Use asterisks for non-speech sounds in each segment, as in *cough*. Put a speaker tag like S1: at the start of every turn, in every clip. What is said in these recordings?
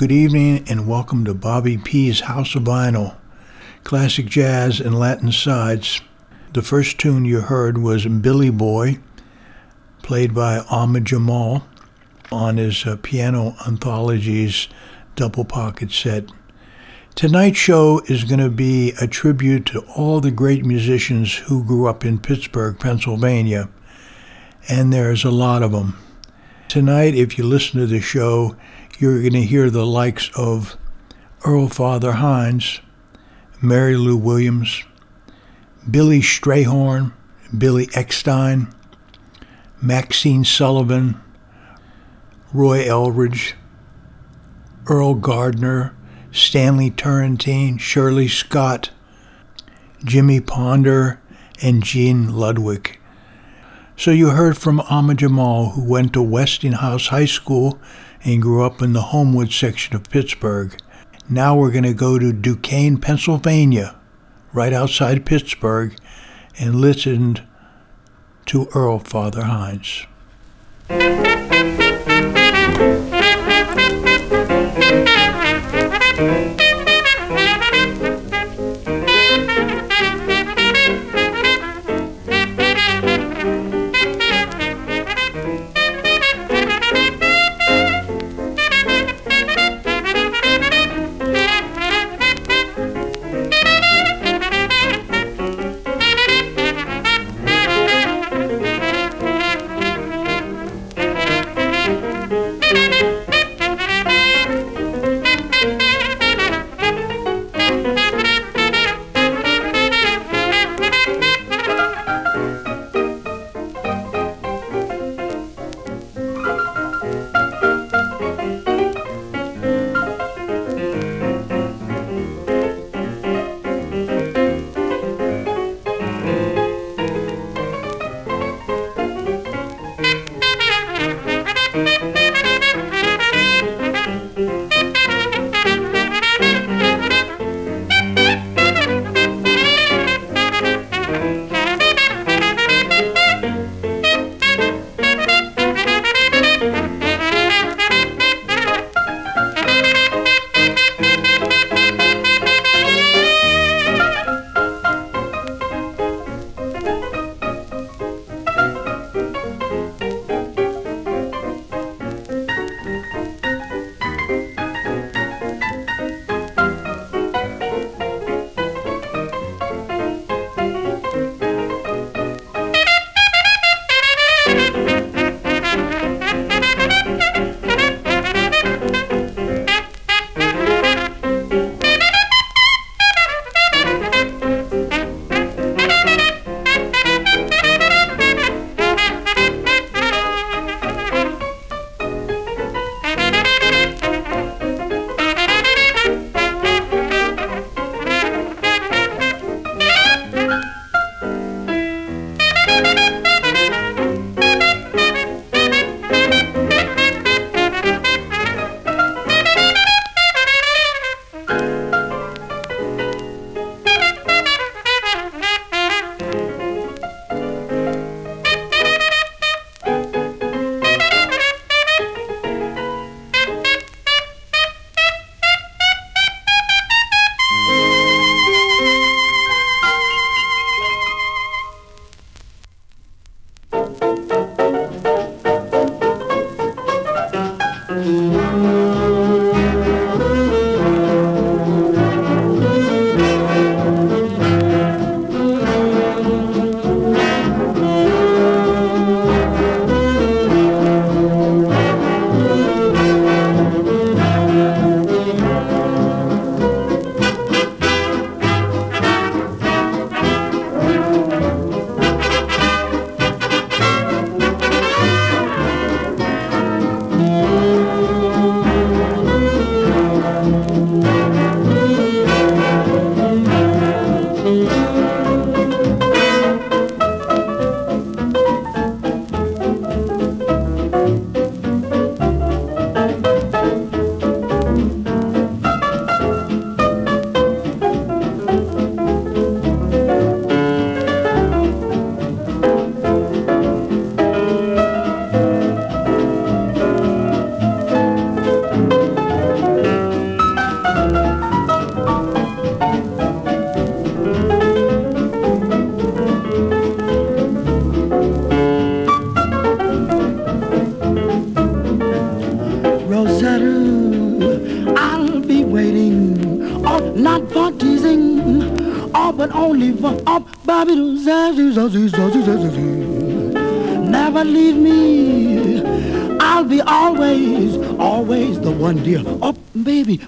S1: Good evening and welcome to Bobby P's House of Vinyl, classic jazz and Latin sides. The first tune you heard was Billy Boy, played by Ahmad Jamal on his uh, Piano Anthologies double pocket set. Tonight's show is going to be a tribute to all the great musicians who grew up in Pittsburgh, Pennsylvania, and there's a lot of them. Tonight, if you listen to the show, you're going to hear the likes of Earl Father Hines, Mary Lou Williams, Billy Strayhorn, Billy Eckstine, Maxine Sullivan, Roy Eldridge, Erroll Garner, Stanley Turrentine, Shirley Scott, Jimmy Ponder, and Gene Ludwig. So you heard from Ahmad Jamal, who went to Westinghouse High School and grew up in the Homewood section of Pittsburgh. Now we're going to go to Duquesne, Pennsylvania, right outside Pittsburgh, and listen to Earl Father Hines.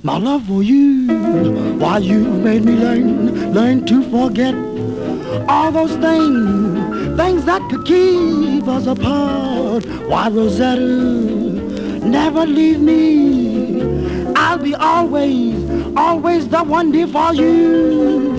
S2: My love for you. Why you made me learn, learn to forget all those things, things that could keep us apart. Why, Rosetta, never leave me. I'll be always, always the one dear for you.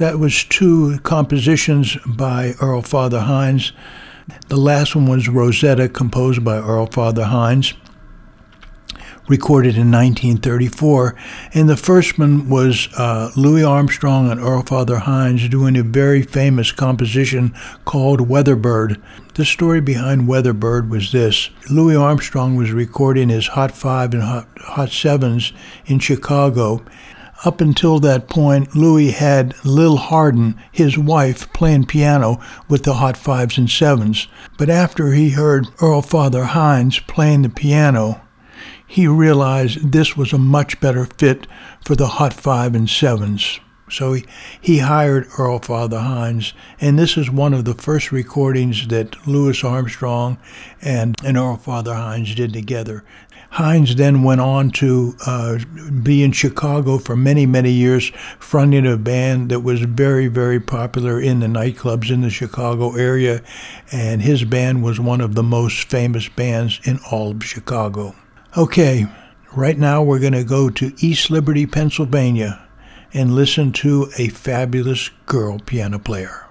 S1: That was two compositions by Earl Father Hines. The last one was Rosetta, composed by Earl Father Hines, recorded in 1934. And the first one was uh, Louis Armstrong and Earl Father Hines doing a very famous composition called Weatherbird. The story behind Weatherbird was this Louis Armstrong was recording his Hot Five and Hot, Hot Sevens in Chicago up until that point, Louis had Lil Hardin, his wife, playing piano with the Hot Fives and Sevens. But after he heard Earl Father Hines playing the piano, he realized this was a much better fit for the Hot Five and Sevens. So he, he hired Earl Father Hines, and this is one of the first recordings that Louis Armstrong and, and Earl Father Hines did together. Hines then went on to uh, be in Chicago for many, many years, fronting a band that was very, very popular in the nightclubs in the Chicago area. And his band was one of the most famous bands in all of Chicago. Okay, right now we're going to go to East Liberty, Pennsylvania, and listen to a fabulous girl piano player.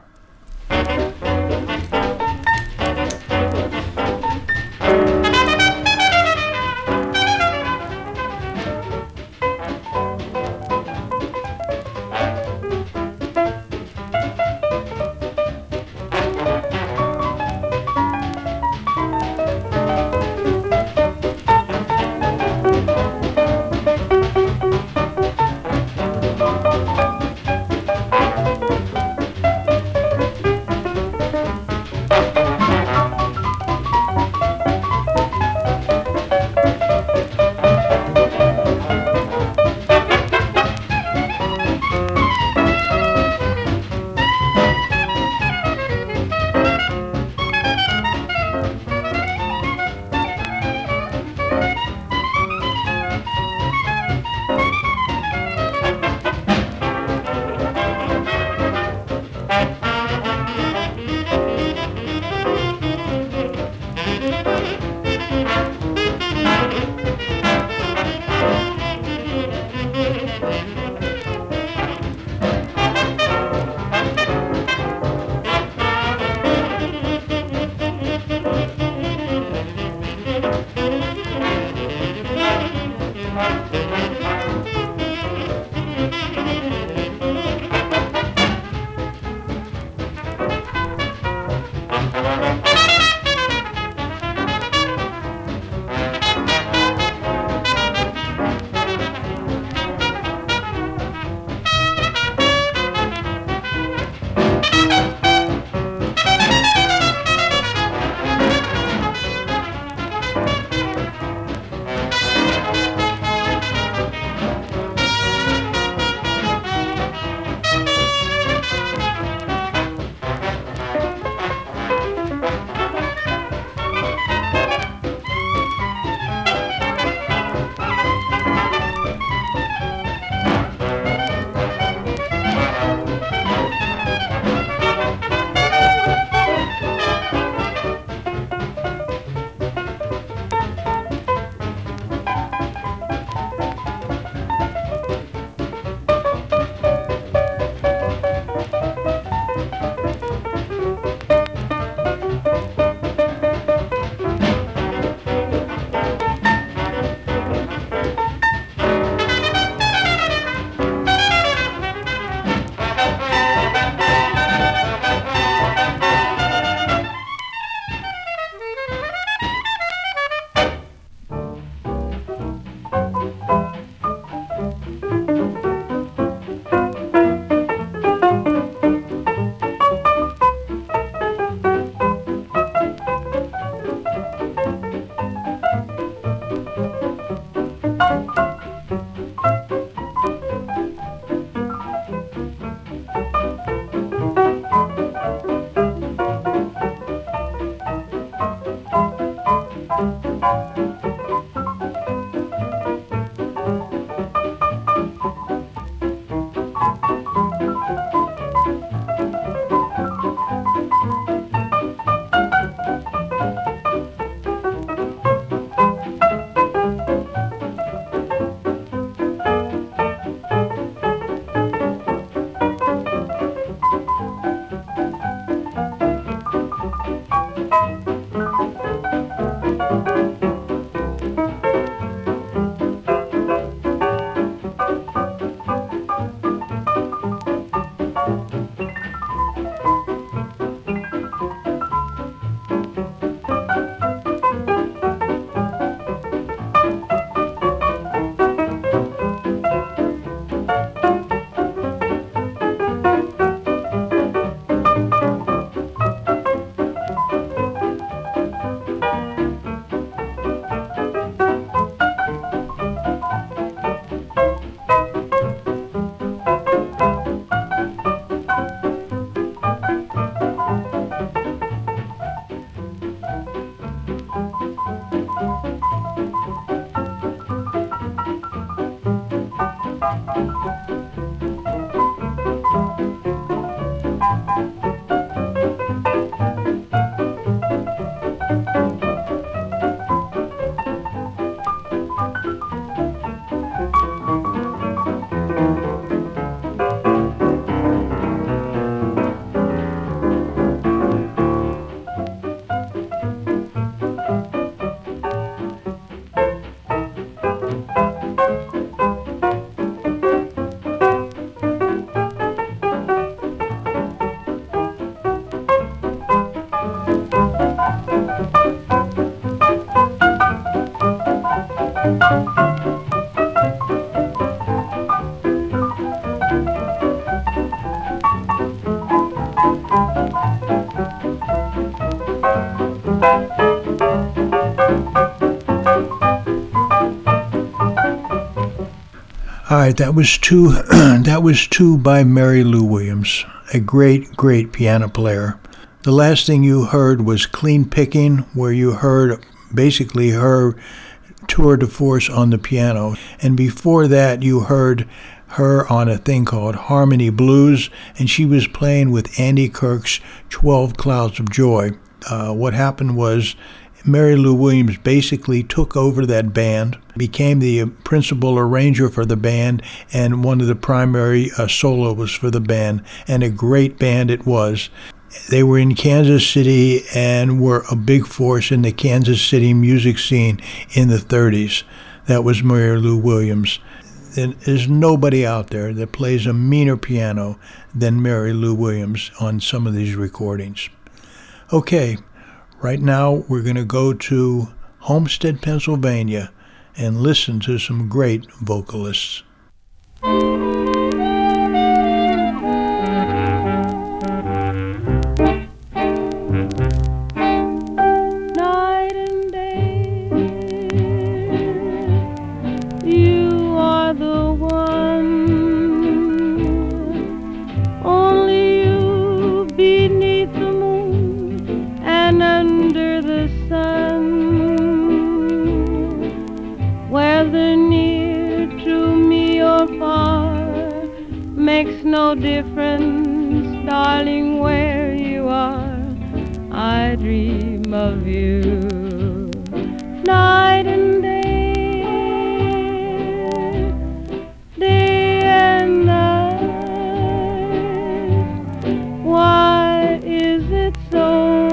S1: Right, that was two. *clears throat* that was two by Mary Lou Williams, a great, great piano player. The last thing you heard was "Clean Picking," where you heard basically her tour de force on the piano, and before that you heard her on a thing called Harmony Blues, and she was playing with Andy Kirk's 12 Clouds of Joy. Uh, what happened was Mary Lou Williams basically took over that band, became the principal arranger for the band, and one of the primary uh, soloists for the band, and a great band it was. They were in Kansas City and were a big force in the Kansas City music scene in the 30s. That was Mary Lou Williams. There's nobody out there that plays a meaner piano than Mary Lou Williams on some of these recordings. Okay, Right now, we're going to go to Homestead, Pennsylvania, and listen to some great vocalists.
S3: No difference, darling, where you are. I dream of you night and day, day and night. Why is it so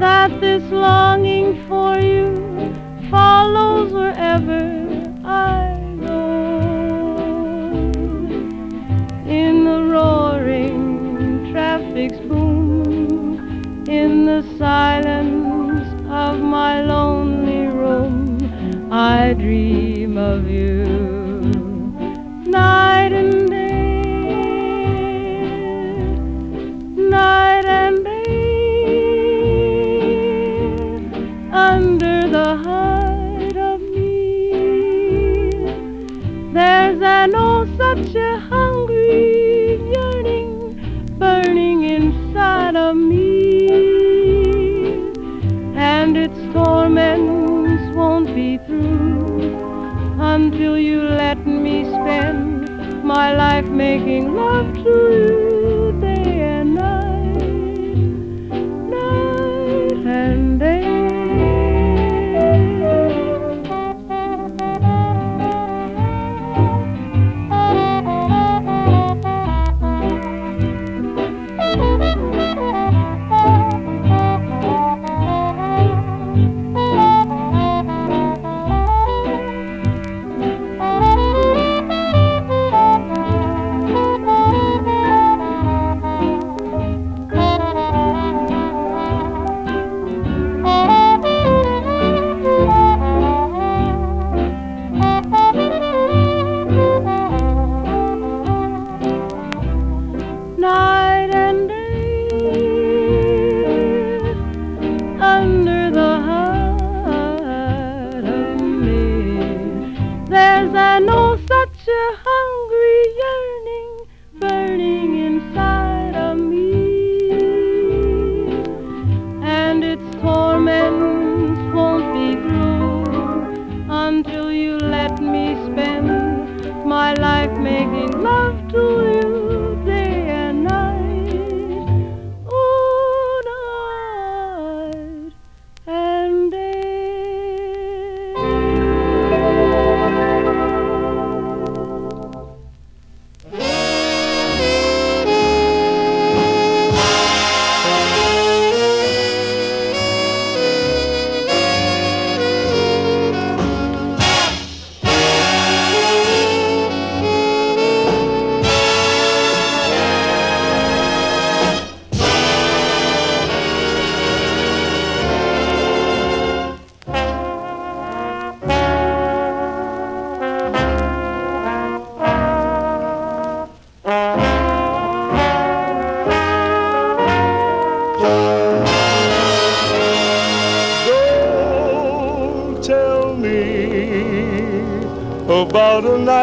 S3: that this longing silence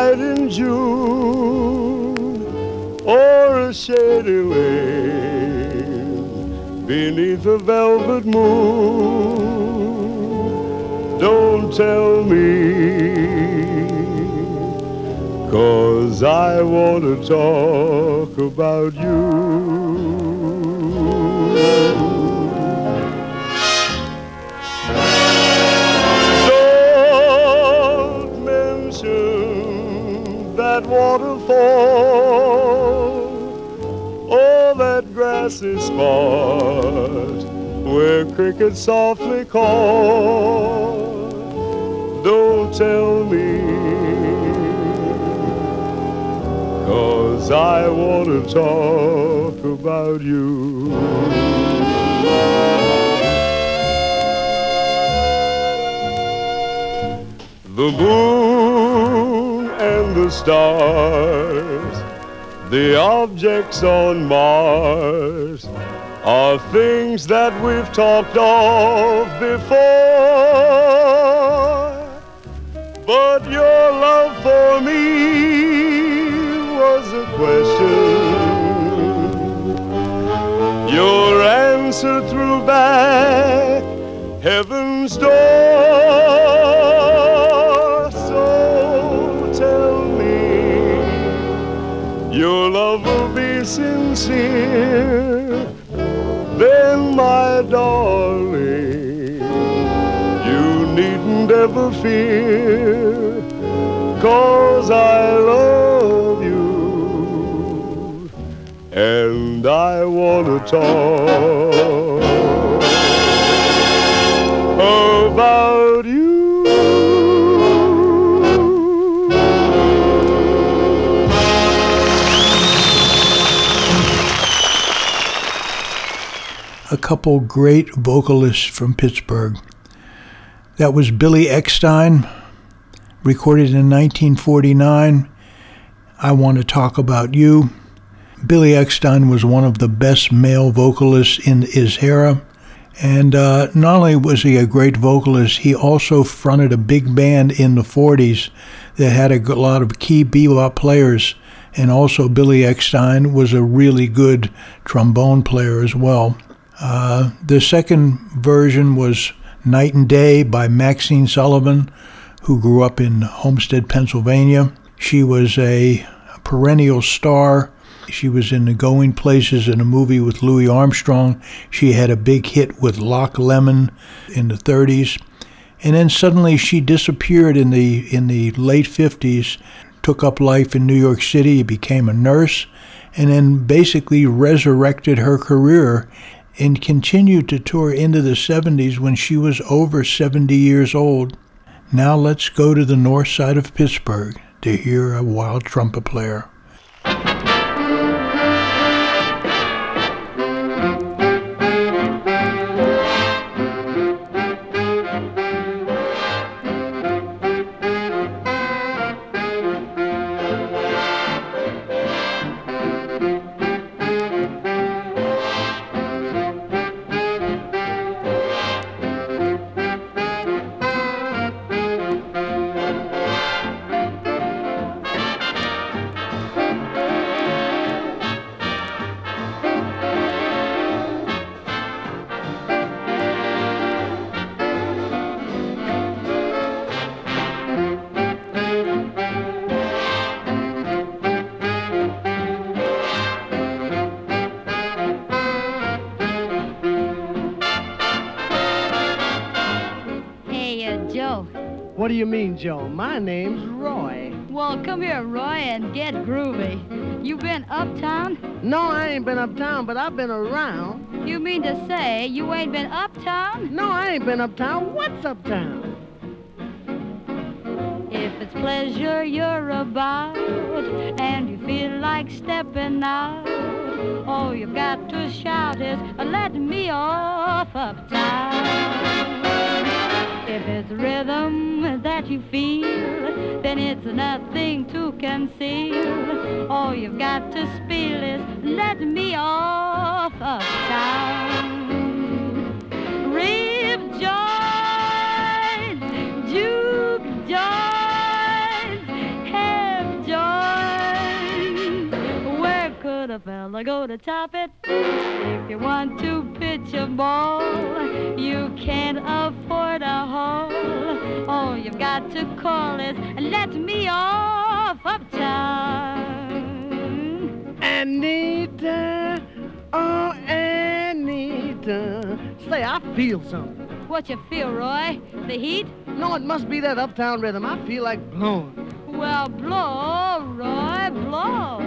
S3: night
S4: in June or a shady lane beneath a velvet moon. Don't tell me, cause I want to talk about you. That waterfall. Oh, that grassy spot where crickets softly call. Don't tell me, cause I want to talk about you. The moon the stars, the objects on Mars, are things that we've talked of before. But your love for me was a question. Your answer threw back heaven's door. Sincere, then, my darling, you needn't ever fear, cause I love you, and I want to talk about
S1: couple great vocalists from Pittsburgh. That was Billy Eckstine, recorded in 1949. I Want to Talk About You. Billy Eckstine was one of the best male vocalists in his era. And uh, not only was he a great vocalist, he also fronted a big band in the 40s that had a lot of key bebop players. And also, Billy Eckstine was a really good trombone player as well. Uh, the second version was Night and Day by Maxine Sullivan, who grew up in Homestead, Pennsylvania. She was a perennial star. She was in the Going Places in a movie with Louis Armstrong. She had a big hit with Loch Lomond in the 30s. And then suddenly she disappeared in the in the late 50s, took up life in New York City, became a nurse, and then basically resurrected her career and continued to tour into the 70s when she was over 70 years old. Now let's go to the north side of Pittsburgh to hear a wild trumpet player.
S5: Joe? My name's Roy.
S6: Well, come here, Roy, and get groovy. You been uptown?
S5: No, I ain't been uptown, but I've been around.
S6: You mean to say you ain't been uptown?
S5: No, I ain't been uptown. What's uptown?
S6: If it's pleasure you're about and you feel like stepping out, all you've got to shout is, let me off uptown. If it's rhythm that you feel, then it's nothing to conceal. All you've got to spill is let me off of town.
S7: Go to top it. If you want to pitch a ball, you can't afford a hall. All you've got to call is let me off uptown.
S5: Anita, oh Anita. Say, I feel something.
S7: What you feel, Roy? The heat?
S5: No, it must be that uptown rhythm. I feel like blowing.
S7: Well, blow, Roy, blow.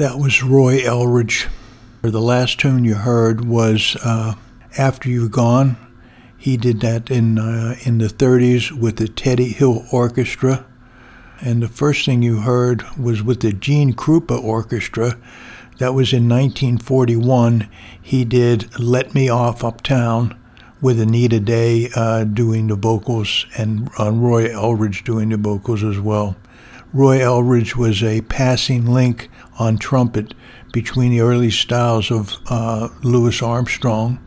S1: That was Roy Eldridge. The last tune you heard was uh, "After You've Gone." He did that in uh, in the 30s with the Teddy Hill Orchestra, and the first thing you heard was with the Gene Krupa Orchestra. That was in 1941. He did "Let Me Off Uptown" with Anita O'Day uh, doing the vocals and uh, Roy Eldridge doing the vocals as well. Roy Eldridge was a passing link on trumpet between the early styles of uh, Louis Armstrong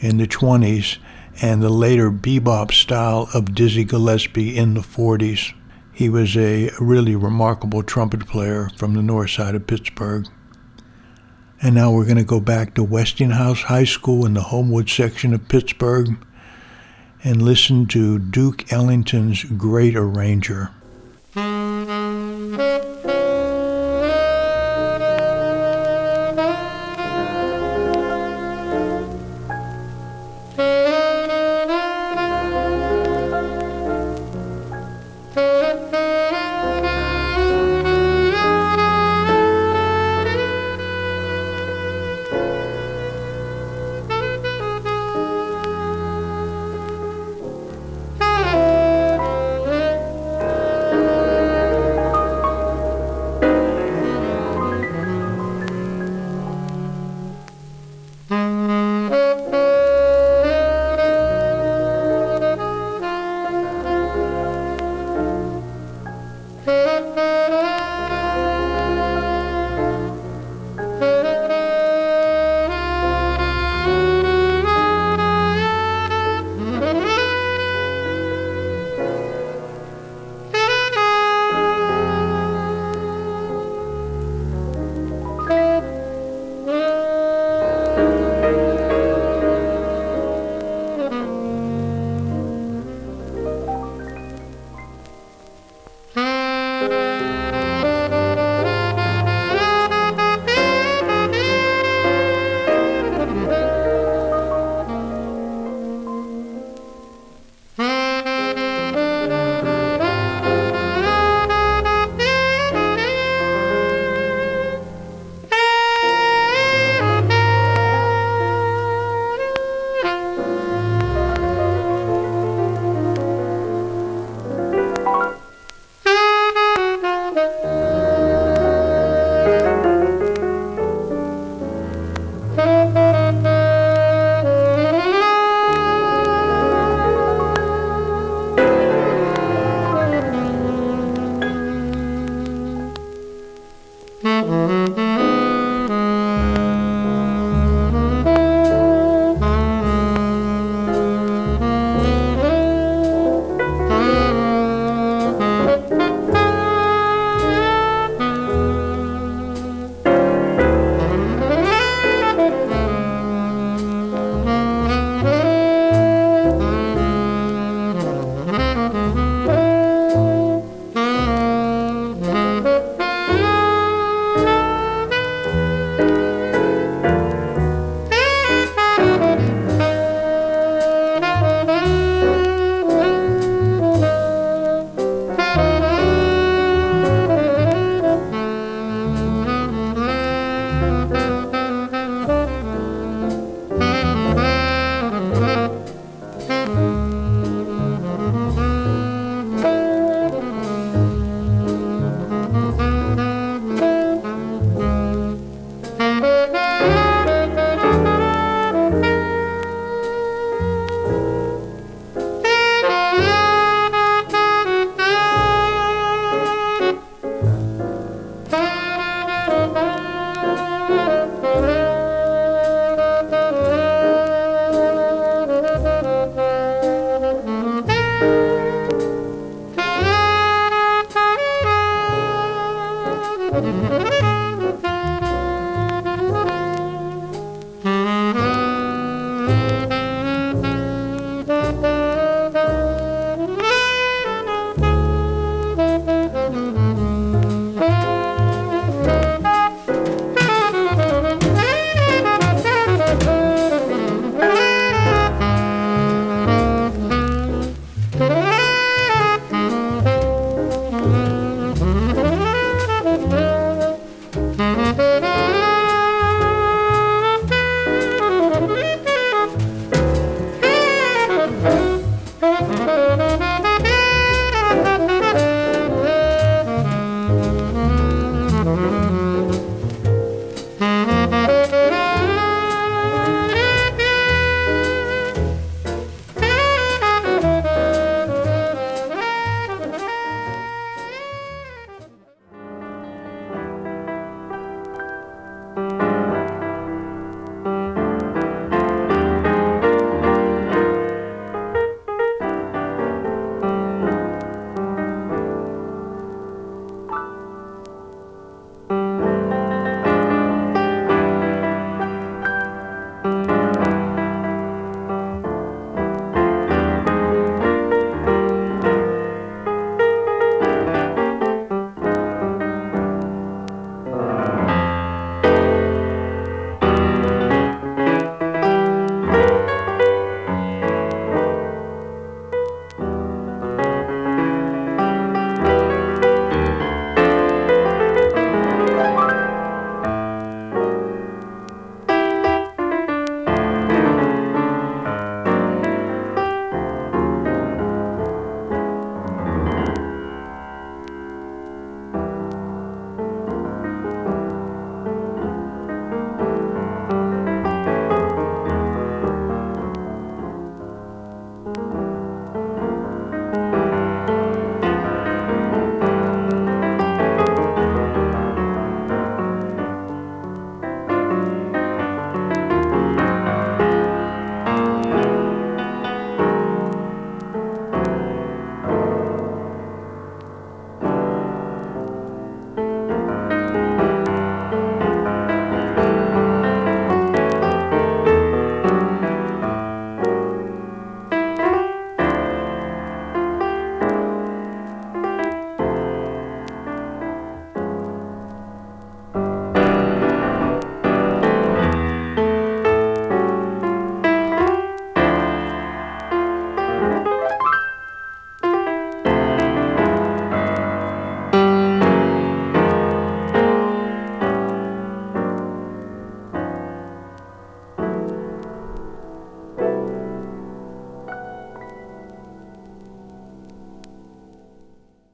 S1: in the 20s and the later bebop style of Dizzy Gillespie in the 40s. He was a really remarkable trumpet player from the north side of Pittsburgh. And now we're going to go back to Westinghouse High School in the Homewood section of Pittsburgh and listen to Duke Ellington's Great Arranger.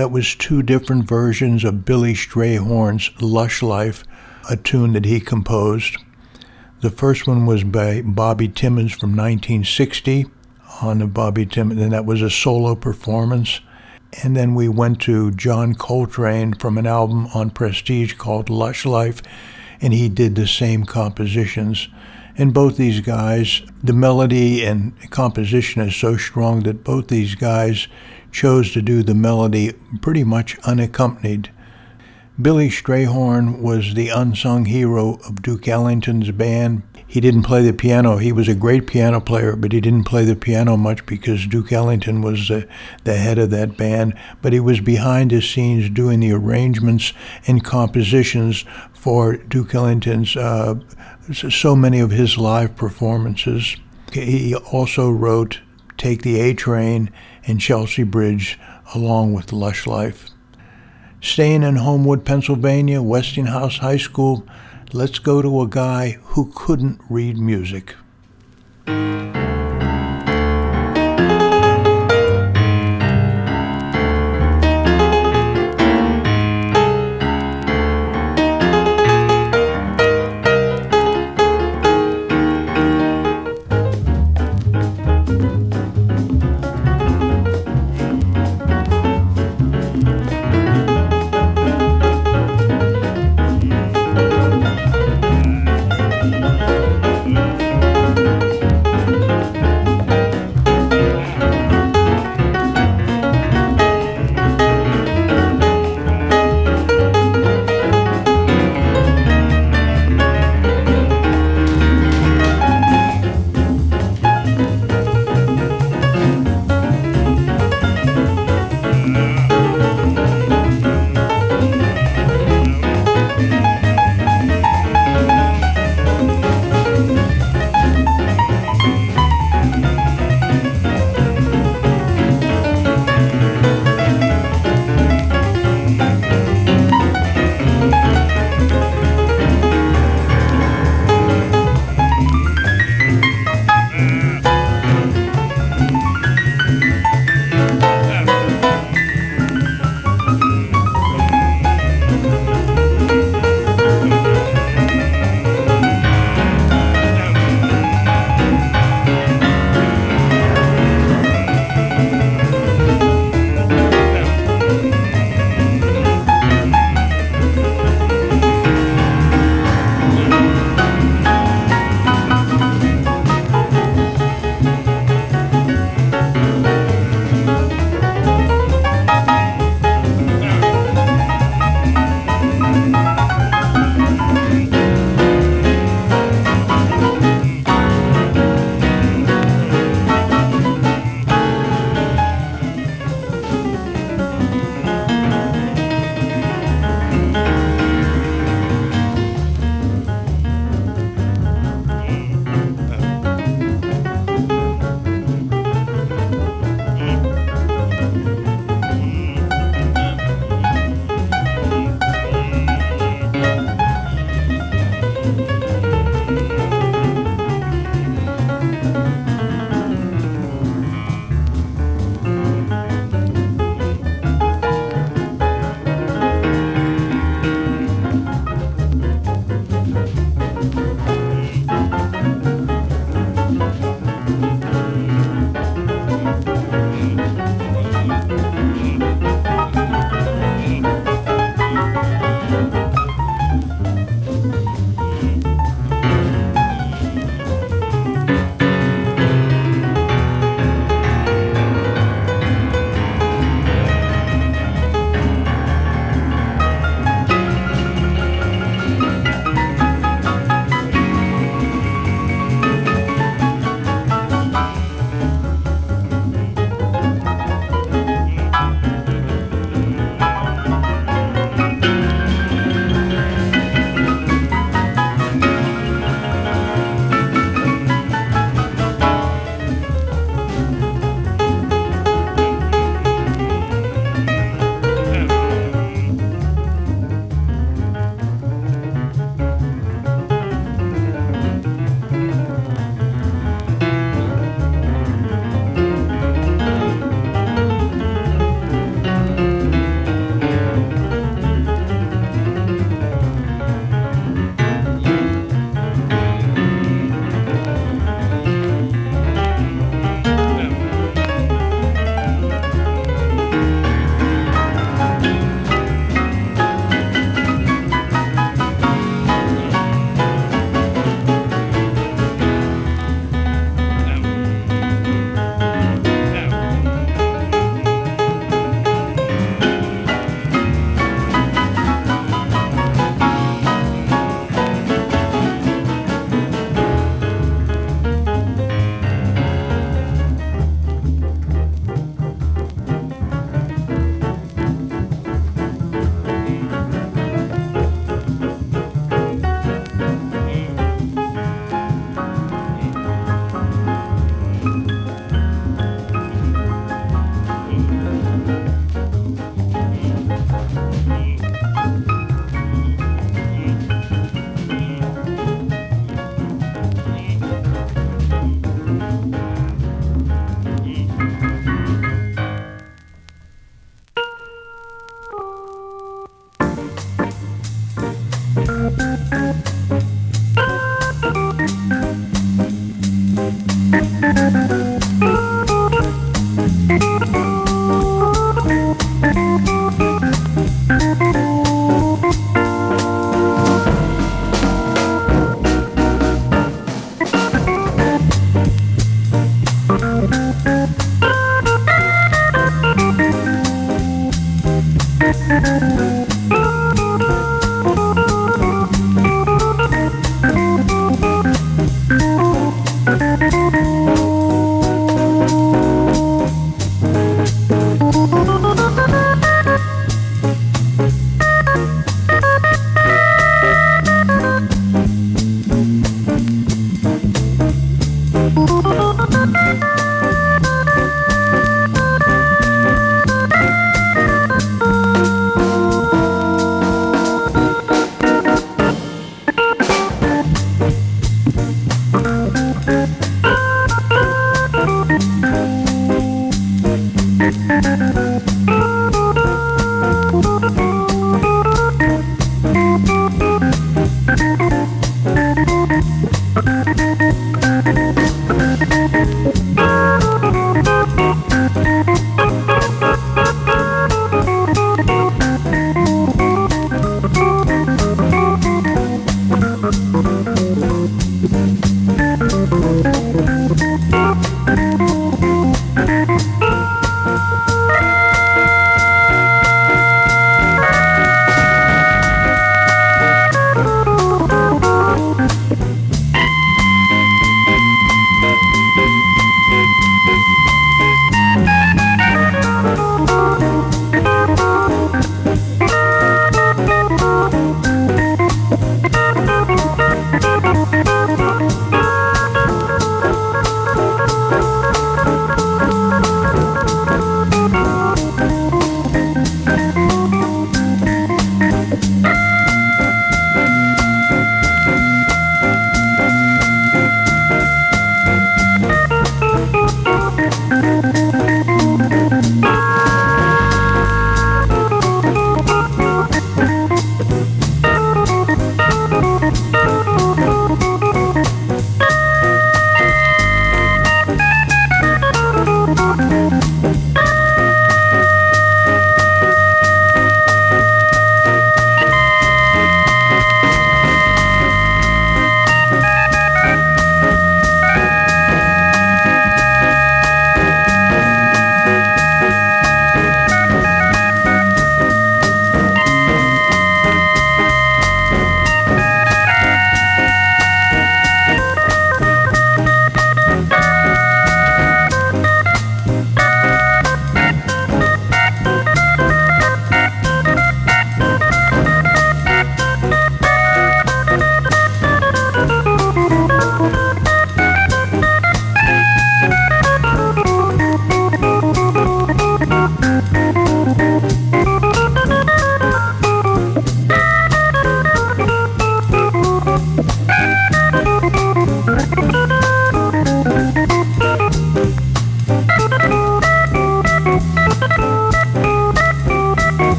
S1: That was two different versions of Billy Strayhorn's Lush Life, a tune that he composed. The first one was by Bobby Timmons from 1960 on the Bobby Timmons, and that was a solo performance. And then we went to John Coltrane from an album on Prestige called Lush Life, and he did the same compositions. And both these guys, the melody and composition is so strong that both these guys chose to do the melody pretty much unaccompanied. Billy Strayhorn was the unsung hero of Duke Ellington's band. He didn't play the piano. He was a great piano player, but he didn't play the piano much because Duke Ellington was the, head of that band. But he was behind the scenes doing the arrangements and compositions for Duke Ellington's uh, so many of his live performances. He also wrote Take the A Train and Chelsea Bridge along with Lush Life. Staying in Homewood, Pennsylvania, Westinghouse High School, let's go to a guy who couldn't read music.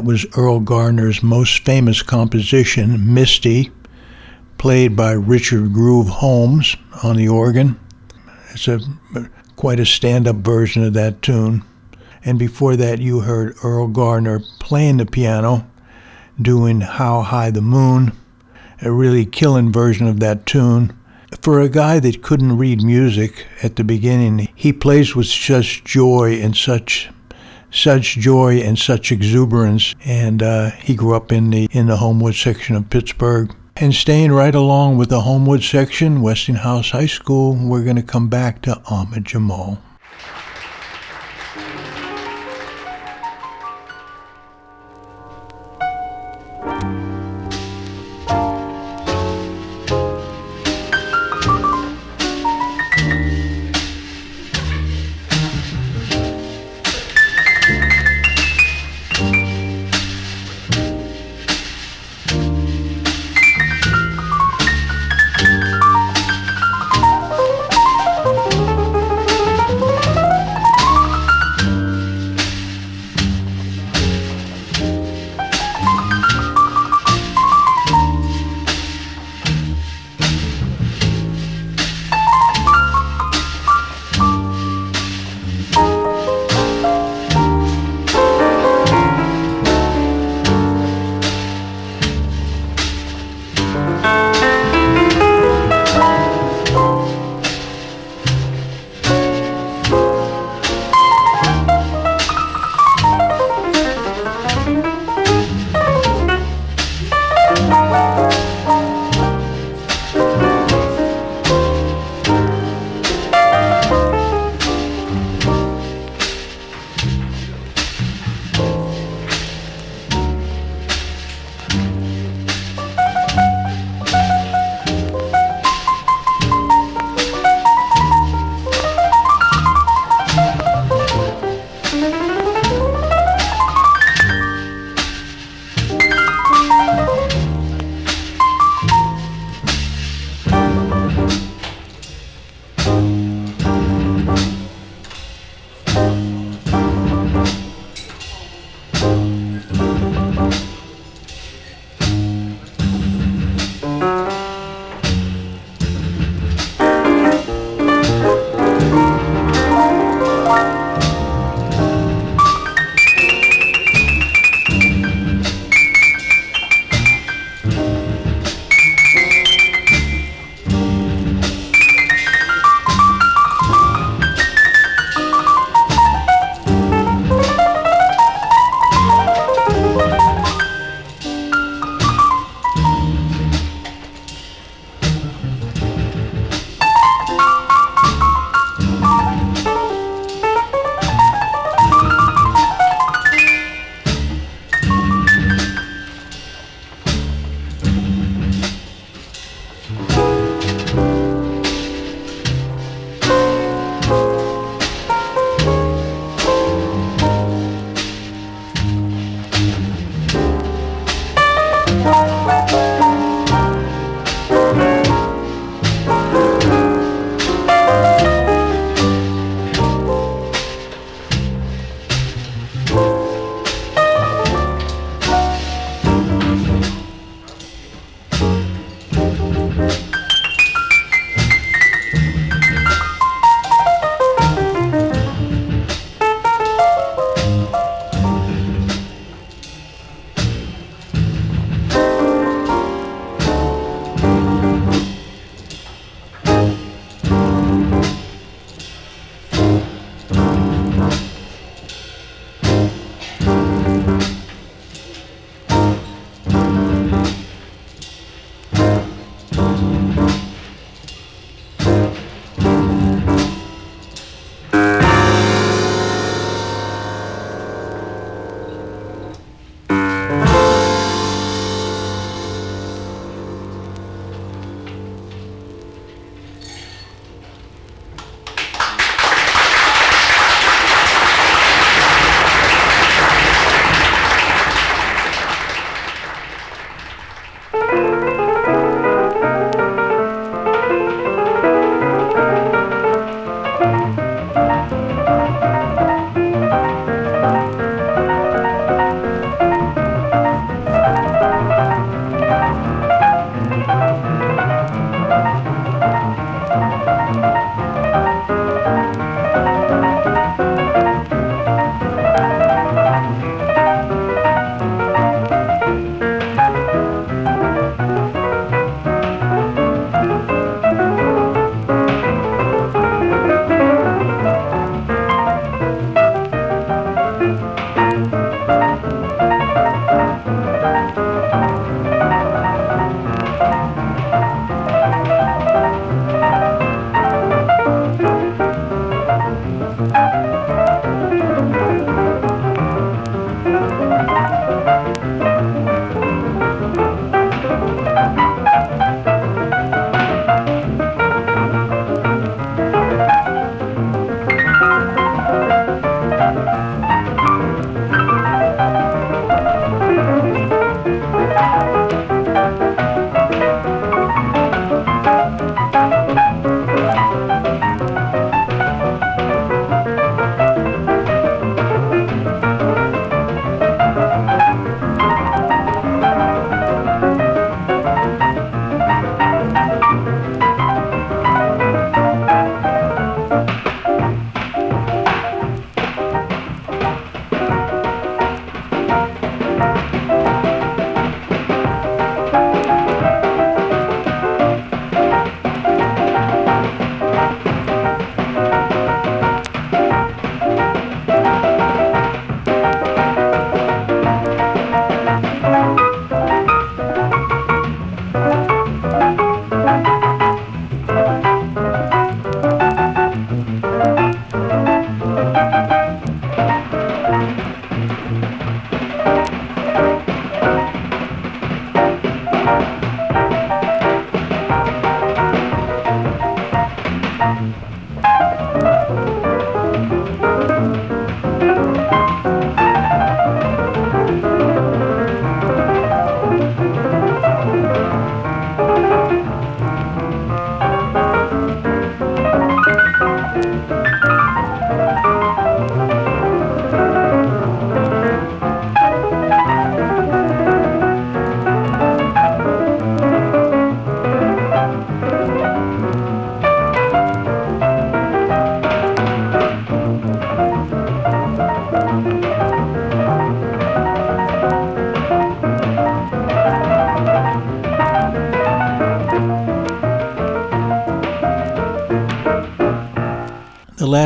S1: That was Erroll Garner's most famous composition, Misty, played by Richard Groove Holmes on the organ. It's a quite a stand-up version of that tune. And before that, you heard Erroll Garner playing the piano, doing How High the Moon, a really killing version of that tune. For a guy that couldn't read music at the beginning, he plays with such joy and such such joy and such exuberance. And uh, he grew up in the in the Homewood section of Pittsburgh. And staying right along with the Homewood section, Westinghouse High School, we're going to come back to Ahmad Jamal.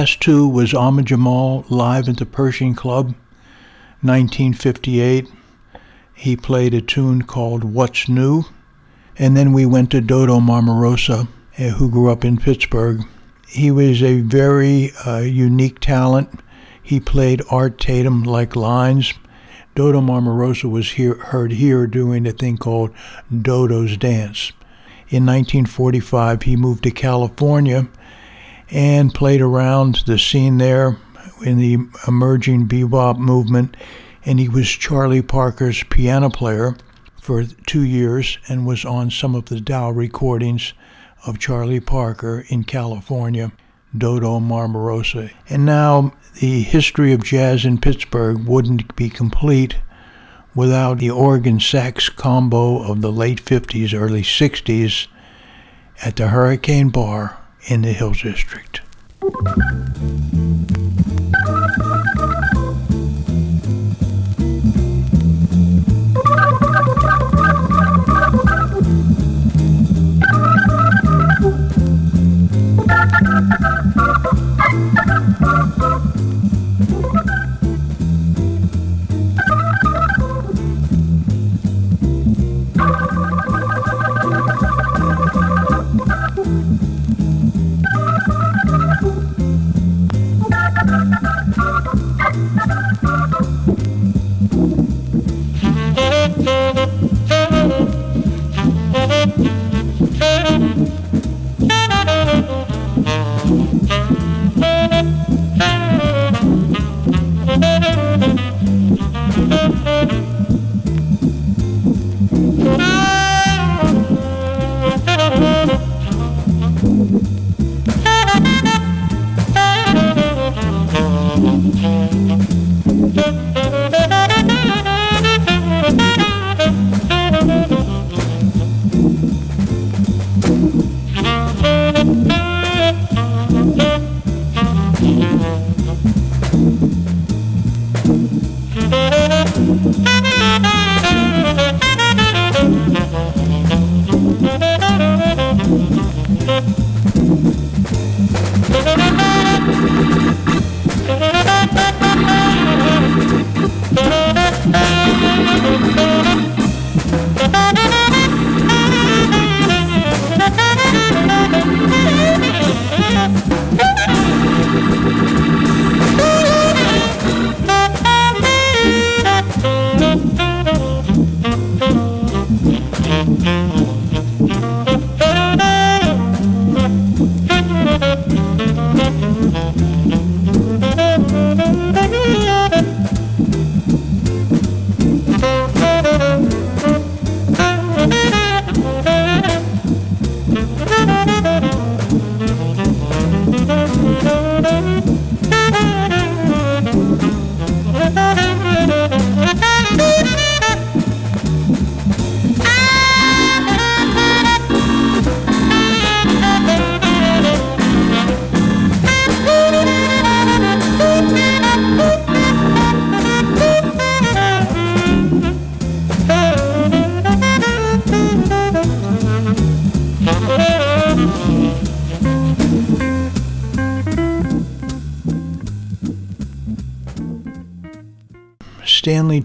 S1: Last two was Ahmad Jamal live at the Pershing Club, 1958. He played a tune called What's New. And then we went to Dodo Marmarosa, eh, who grew up in Pittsburgh. He was a very uh, unique talent. He played Art Tatum like lines. Dodo Marmarosa was here, heard here doing a thing called Dodo's Dance. In 1945, he moved to California and played around the scene there in the emerging bebop movement. And he was Charlie Parker's piano player for two years and was on some of the Dial recordings of Charlie Parker in California, Dodo Marmarosa. And now the history of jazz in Pittsburgh wouldn't be complete without the organ sax combo of the late 50s, early 60s at the Hurricane Bar in the Hills District.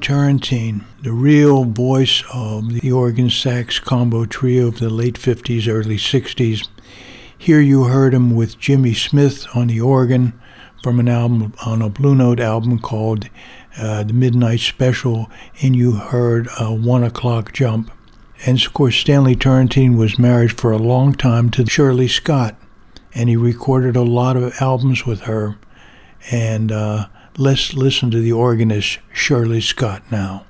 S1: Turrentine, the real voice of the organ sax combo trio of the late 50s, early 60s. Here you heard him with Jimmy Smith on the organ from an album on a Blue Note album called uh, The Midnight Special, and you heard uh, One O'Clock Jump. And of course, Stanley Turrentine was married for a long time to Shirley Scott, and he recorded a lot of albums with her. And uh, Let's listen to the organist Shirley Scott now.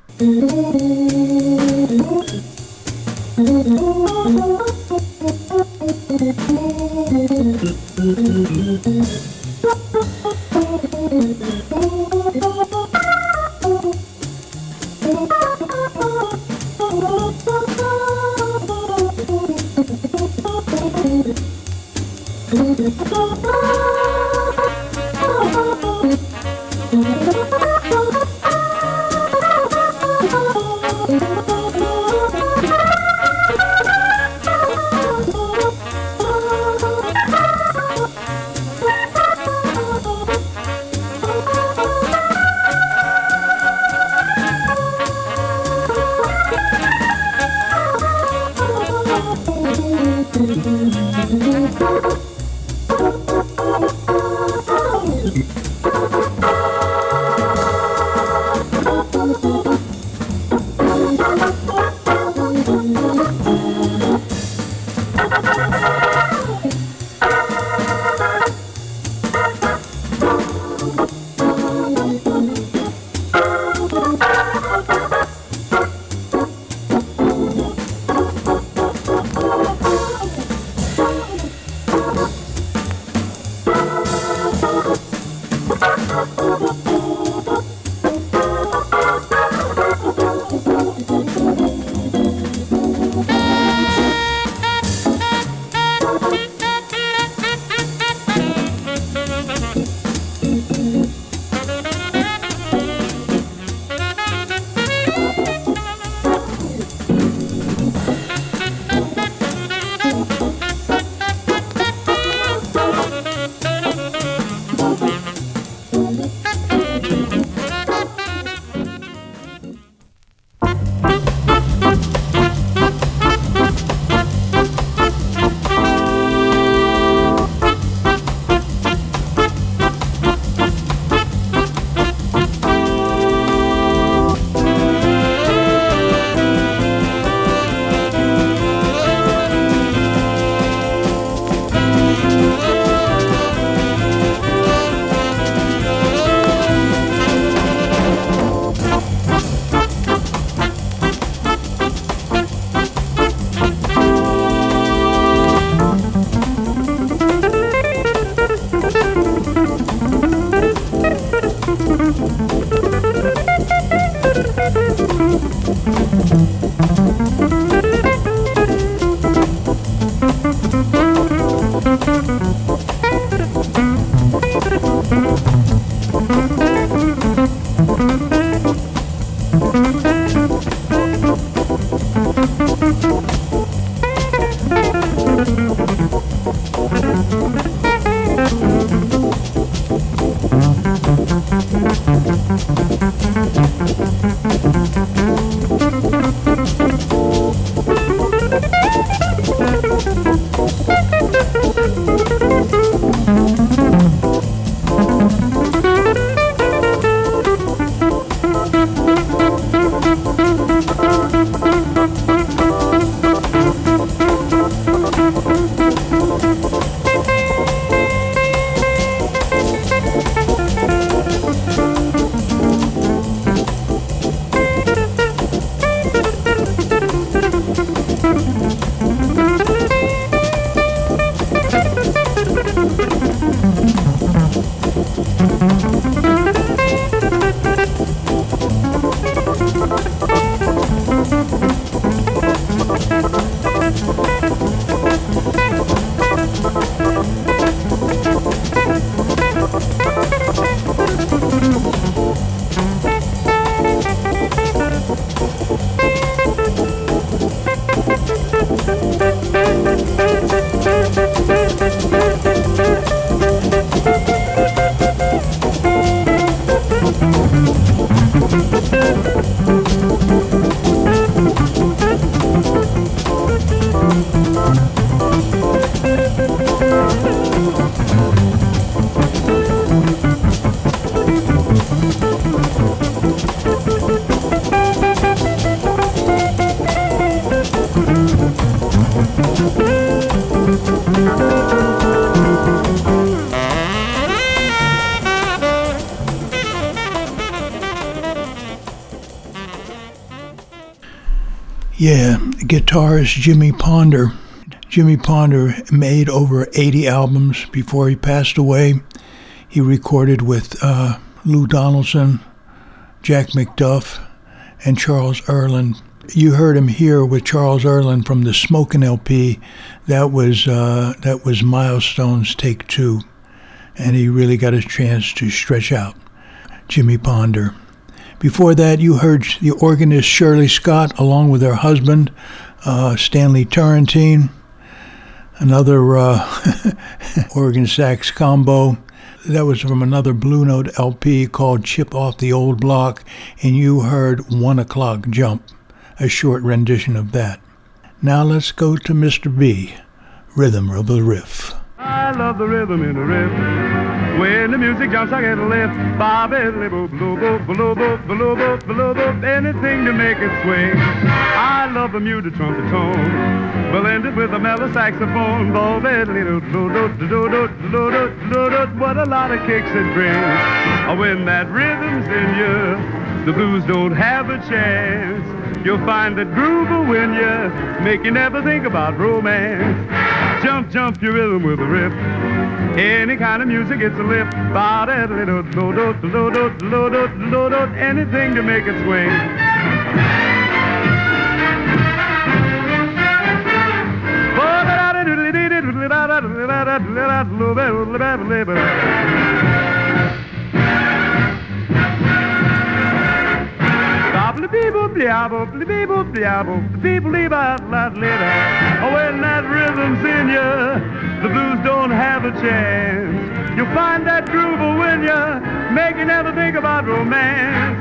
S1: Yeah, guitarist Jimmy Ponder. Jimmy Ponder made over 80 albums before he passed away. He recorded with uh, Lou Donaldson, Jack McDuff, and Charles Earland. You heard him here with Charles Earland from the Smokin' LP. That was uh, that was Milestones Take Two, and he really got a chance to stretch out. Jimmy Ponder. Before that, you heard the organist Shirley Scott along with her husband uh, Stanley Turrentine. Another uh, *laughs* organ sax combo. That was from another Blue Note LP called Chip Off the Old Block, and you heard One O'Clock Jump, a short rendition of that. Now let's go to Mr. B, Rhythm of the Riff.
S4: I love the rhythm in the riff. When the music jumps, I get a lift. Bobby, boop, blue, blue, boop, blue, boop, blue, boop, anything to make it swing. I love the muted trumpet tone, blended with a mellow saxophone. Do, do, do, do, do, do, do, do, do, what a lot of kicks it brings. When that rhythm's in you, the blues don't have a chance. You'll find that groove will win you, make you never think about romance. Jump, jump your rhythm with a riff. Any kind of music, it's a lift. Anything to make it swing. Oh, when that rhythm's in you, the blues don't have a chance. You'll find that groove will win you, make you never think about romance.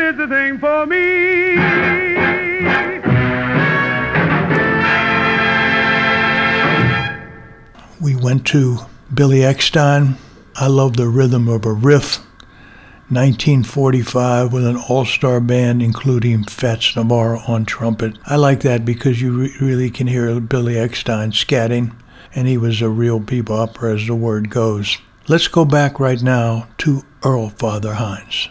S4: Is the thing for me.
S1: We went to Billy Eckstine. I love the rhythm of a riff. 1945 with an all-star band including Fats Navarro on trumpet. I like that because you re- really can hear Billy Eckstine scatting, and he was a real bebopper as the word goes. Let's go back right now to Earl Father Hines.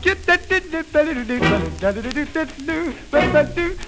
S1: Get that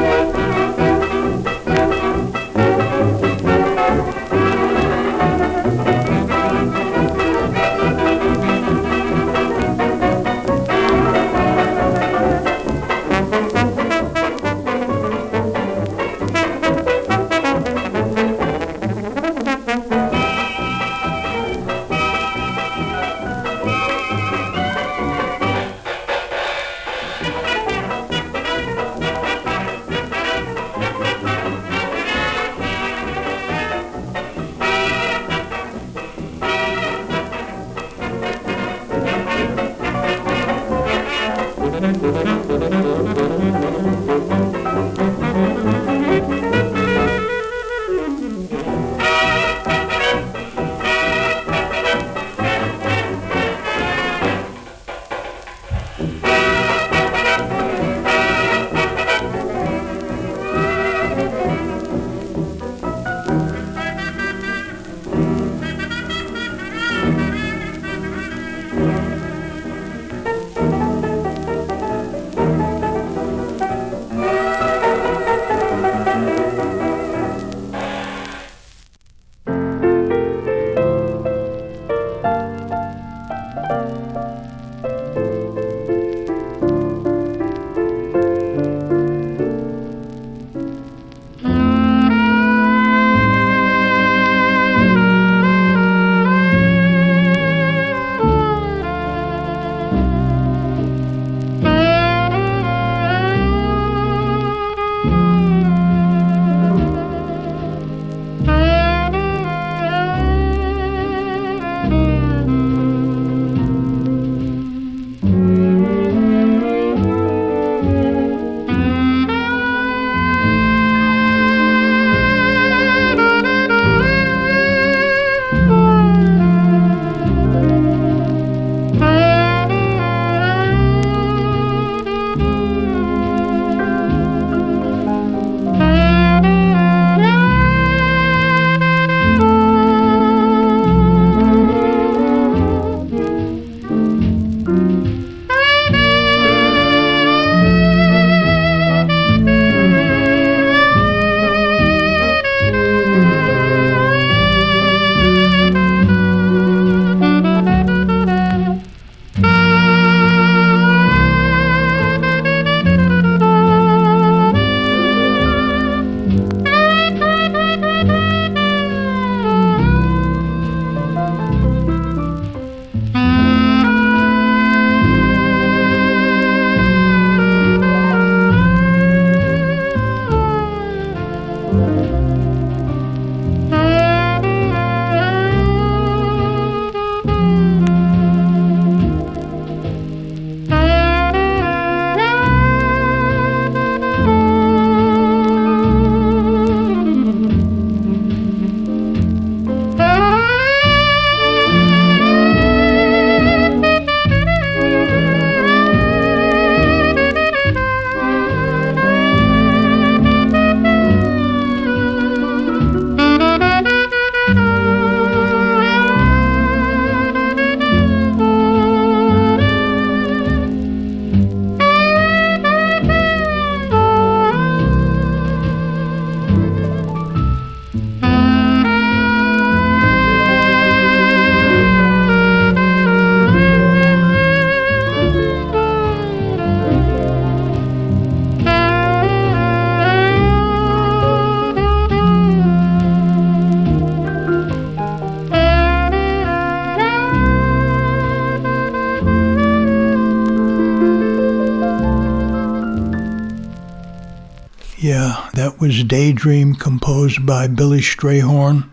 S1: was Daydream, composed by Billy Strayhorn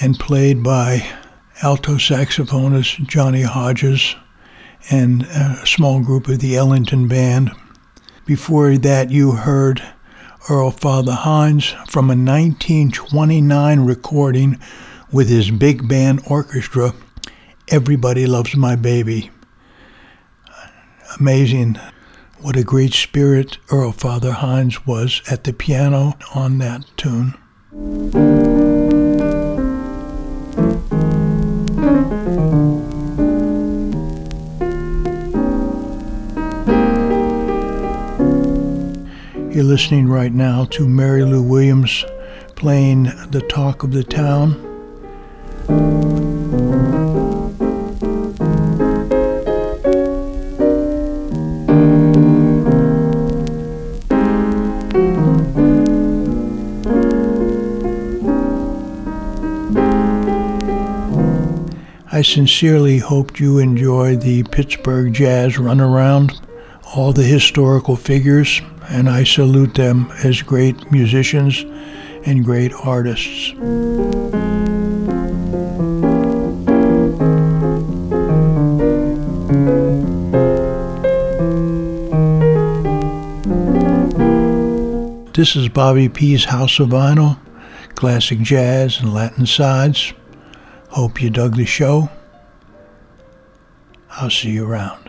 S1: and played by alto saxophonist Johnny Hodges and a small group of the Ellington Band. Before that, you heard Earl Father Hines from a 1929 recording with his big band orchestra, Everybody Loves My Baby. Amazing what a great spirit Earl Father Hines was at the piano on that tune. You're listening right now to Mary Lou Williams playing The Talk of the Town. I sincerely hope you enjoy the Pittsburgh Jazz Runaround, all the historical figures, and I salute them as great musicians and great artists. This is Bobby P's House of Vinyl, classic jazz and Latin sides. Hope you dug the show. I'll see you around.